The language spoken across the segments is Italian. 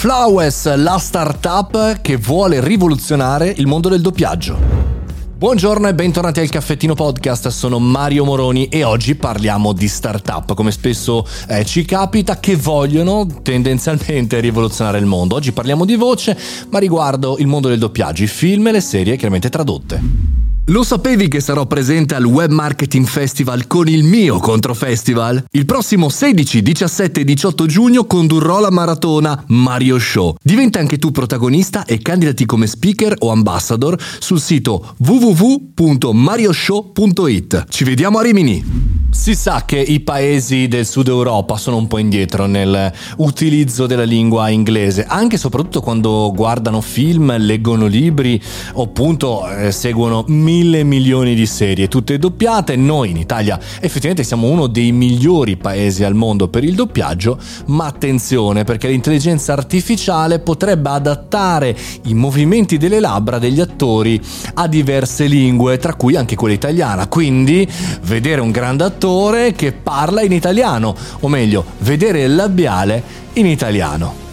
Flowes, la startup che vuole rivoluzionare il mondo del doppiaggio. Buongiorno e bentornati al Caffettino Podcast, sono Mario Moroni e oggi parliamo di startup, come spesso eh, ci capita, che vogliono tendenzialmente rivoluzionare il mondo. Oggi parliamo di voce, ma riguardo il mondo del doppiaggio, i film e le serie chiaramente tradotte. Lo sapevi che sarò presente al Web Marketing Festival con il mio controfestival? Il prossimo 16, 17 e 18 giugno condurrò la maratona Mario Show. Diventa anche tu protagonista e candidati come speaker o ambassador sul sito www.marioshow.it. Ci vediamo a Rimini! Si sa che i paesi del sud Europa sono un po' indietro nell'utilizzo della lingua inglese, anche e soprattutto quando guardano film, leggono libri o appunto eh, seguono mille milioni di serie, tutte doppiate. Noi in Italia effettivamente siamo uno dei migliori paesi al mondo per il doppiaggio, ma attenzione perché l'intelligenza artificiale potrebbe adattare i movimenti delle labbra degli attori a diverse lingue, tra cui anche quella italiana. Quindi vedere un grande attore attore che parla in italiano, o meglio, vedere il labiale in italiano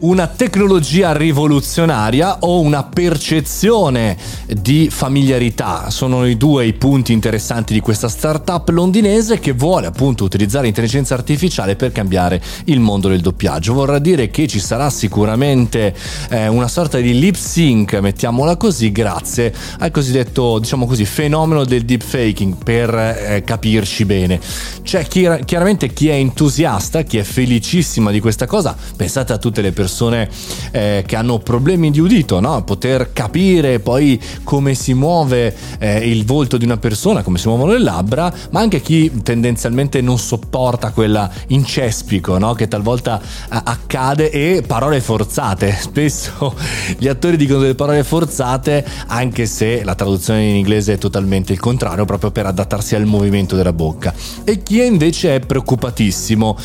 una tecnologia rivoluzionaria o una percezione di familiarità. Sono i due i punti interessanti di questa startup londinese che vuole appunto utilizzare intelligenza artificiale per cambiare il mondo del doppiaggio. Vorrà dire che ci sarà sicuramente eh, una sorta di lip sync, mettiamola così, grazie al cosiddetto, diciamo così, fenomeno del deepfaking per eh, capirci bene. C'è chi, chiaramente chi è entusiasta, chi è felicissima di questa cosa, pensate a tutte le persone persone eh, che hanno problemi di udito, no? poter capire poi come si muove eh, il volto di una persona, come si muovono le labbra, ma anche chi tendenzialmente non sopporta quella incespico no? che talvolta eh, accade e parole forzate. Spesso gli attori dicono delle parole forzate anche se la traduzione in inglese è totalmente il contrario, proprio per adattarsi al movimento della bocca. E chi invece è preoccupatissimo,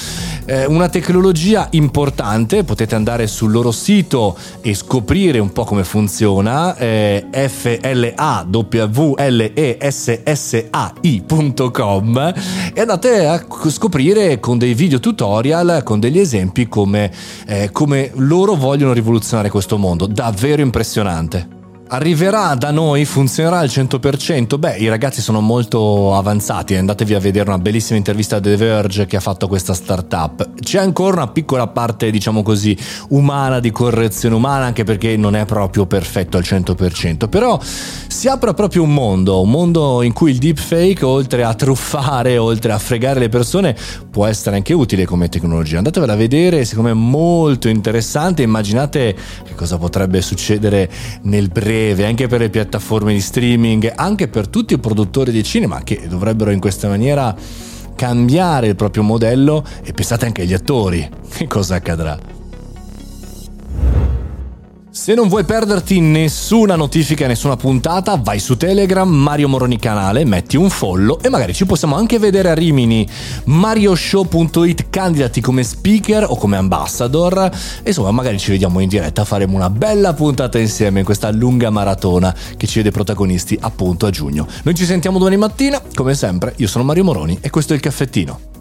eh, una tecnologia importante, potete andare andare sul loro sito e scoprire un po' come funziona eh, flawlessai.com e andate a scoprire con dei video tutorial, con degli esempi come, eh, come loro vogliono rivoluzionare questo mondo. Davvero impressionante. Arriverà da noi, funzionerà al 100%? Beh, i ragazzi sono molto avanzati, andatevi a vedere una bellissima intervista a The Verge che ha fatto questa startup. C'è ancora una piccola parte, diciamo così, umana, di correzione umana, anche perché non è proprio perfetto al 100%, però si apre proprio un mondo, un mondo in cui il deepfake, oltre a truffare, oltre a fregare le persone, può essere anche utile come tecnologia. Andatevela a vedere, secondo me è molto interessante, immaginate che cosa potrebbe succedere nel breve breve anche per le piattaforme di streaming, anche per tutti i produttori di cinema che dovrebbero in questa maniera cambiare il proprio modello e pensate anche agli attori, che cosa accadrà. Se non vuoi perderti nessuna notifica, nessuna puntata, vai su Telegram, Mario Moroni canale, metti un follow e magari ci possiamo anche vedere a Rimini. marioshow.it, candidati come speaker o come ambassador. E insomma, magari ci vediamo in diretta, faremo una bella puntata insieme in questa lunga maratona che ci vede protagonisti appunto a giugno. Noi ci sentiamo domani mattina, come sempre, io sono Mario Moroni e questo è il caffettino.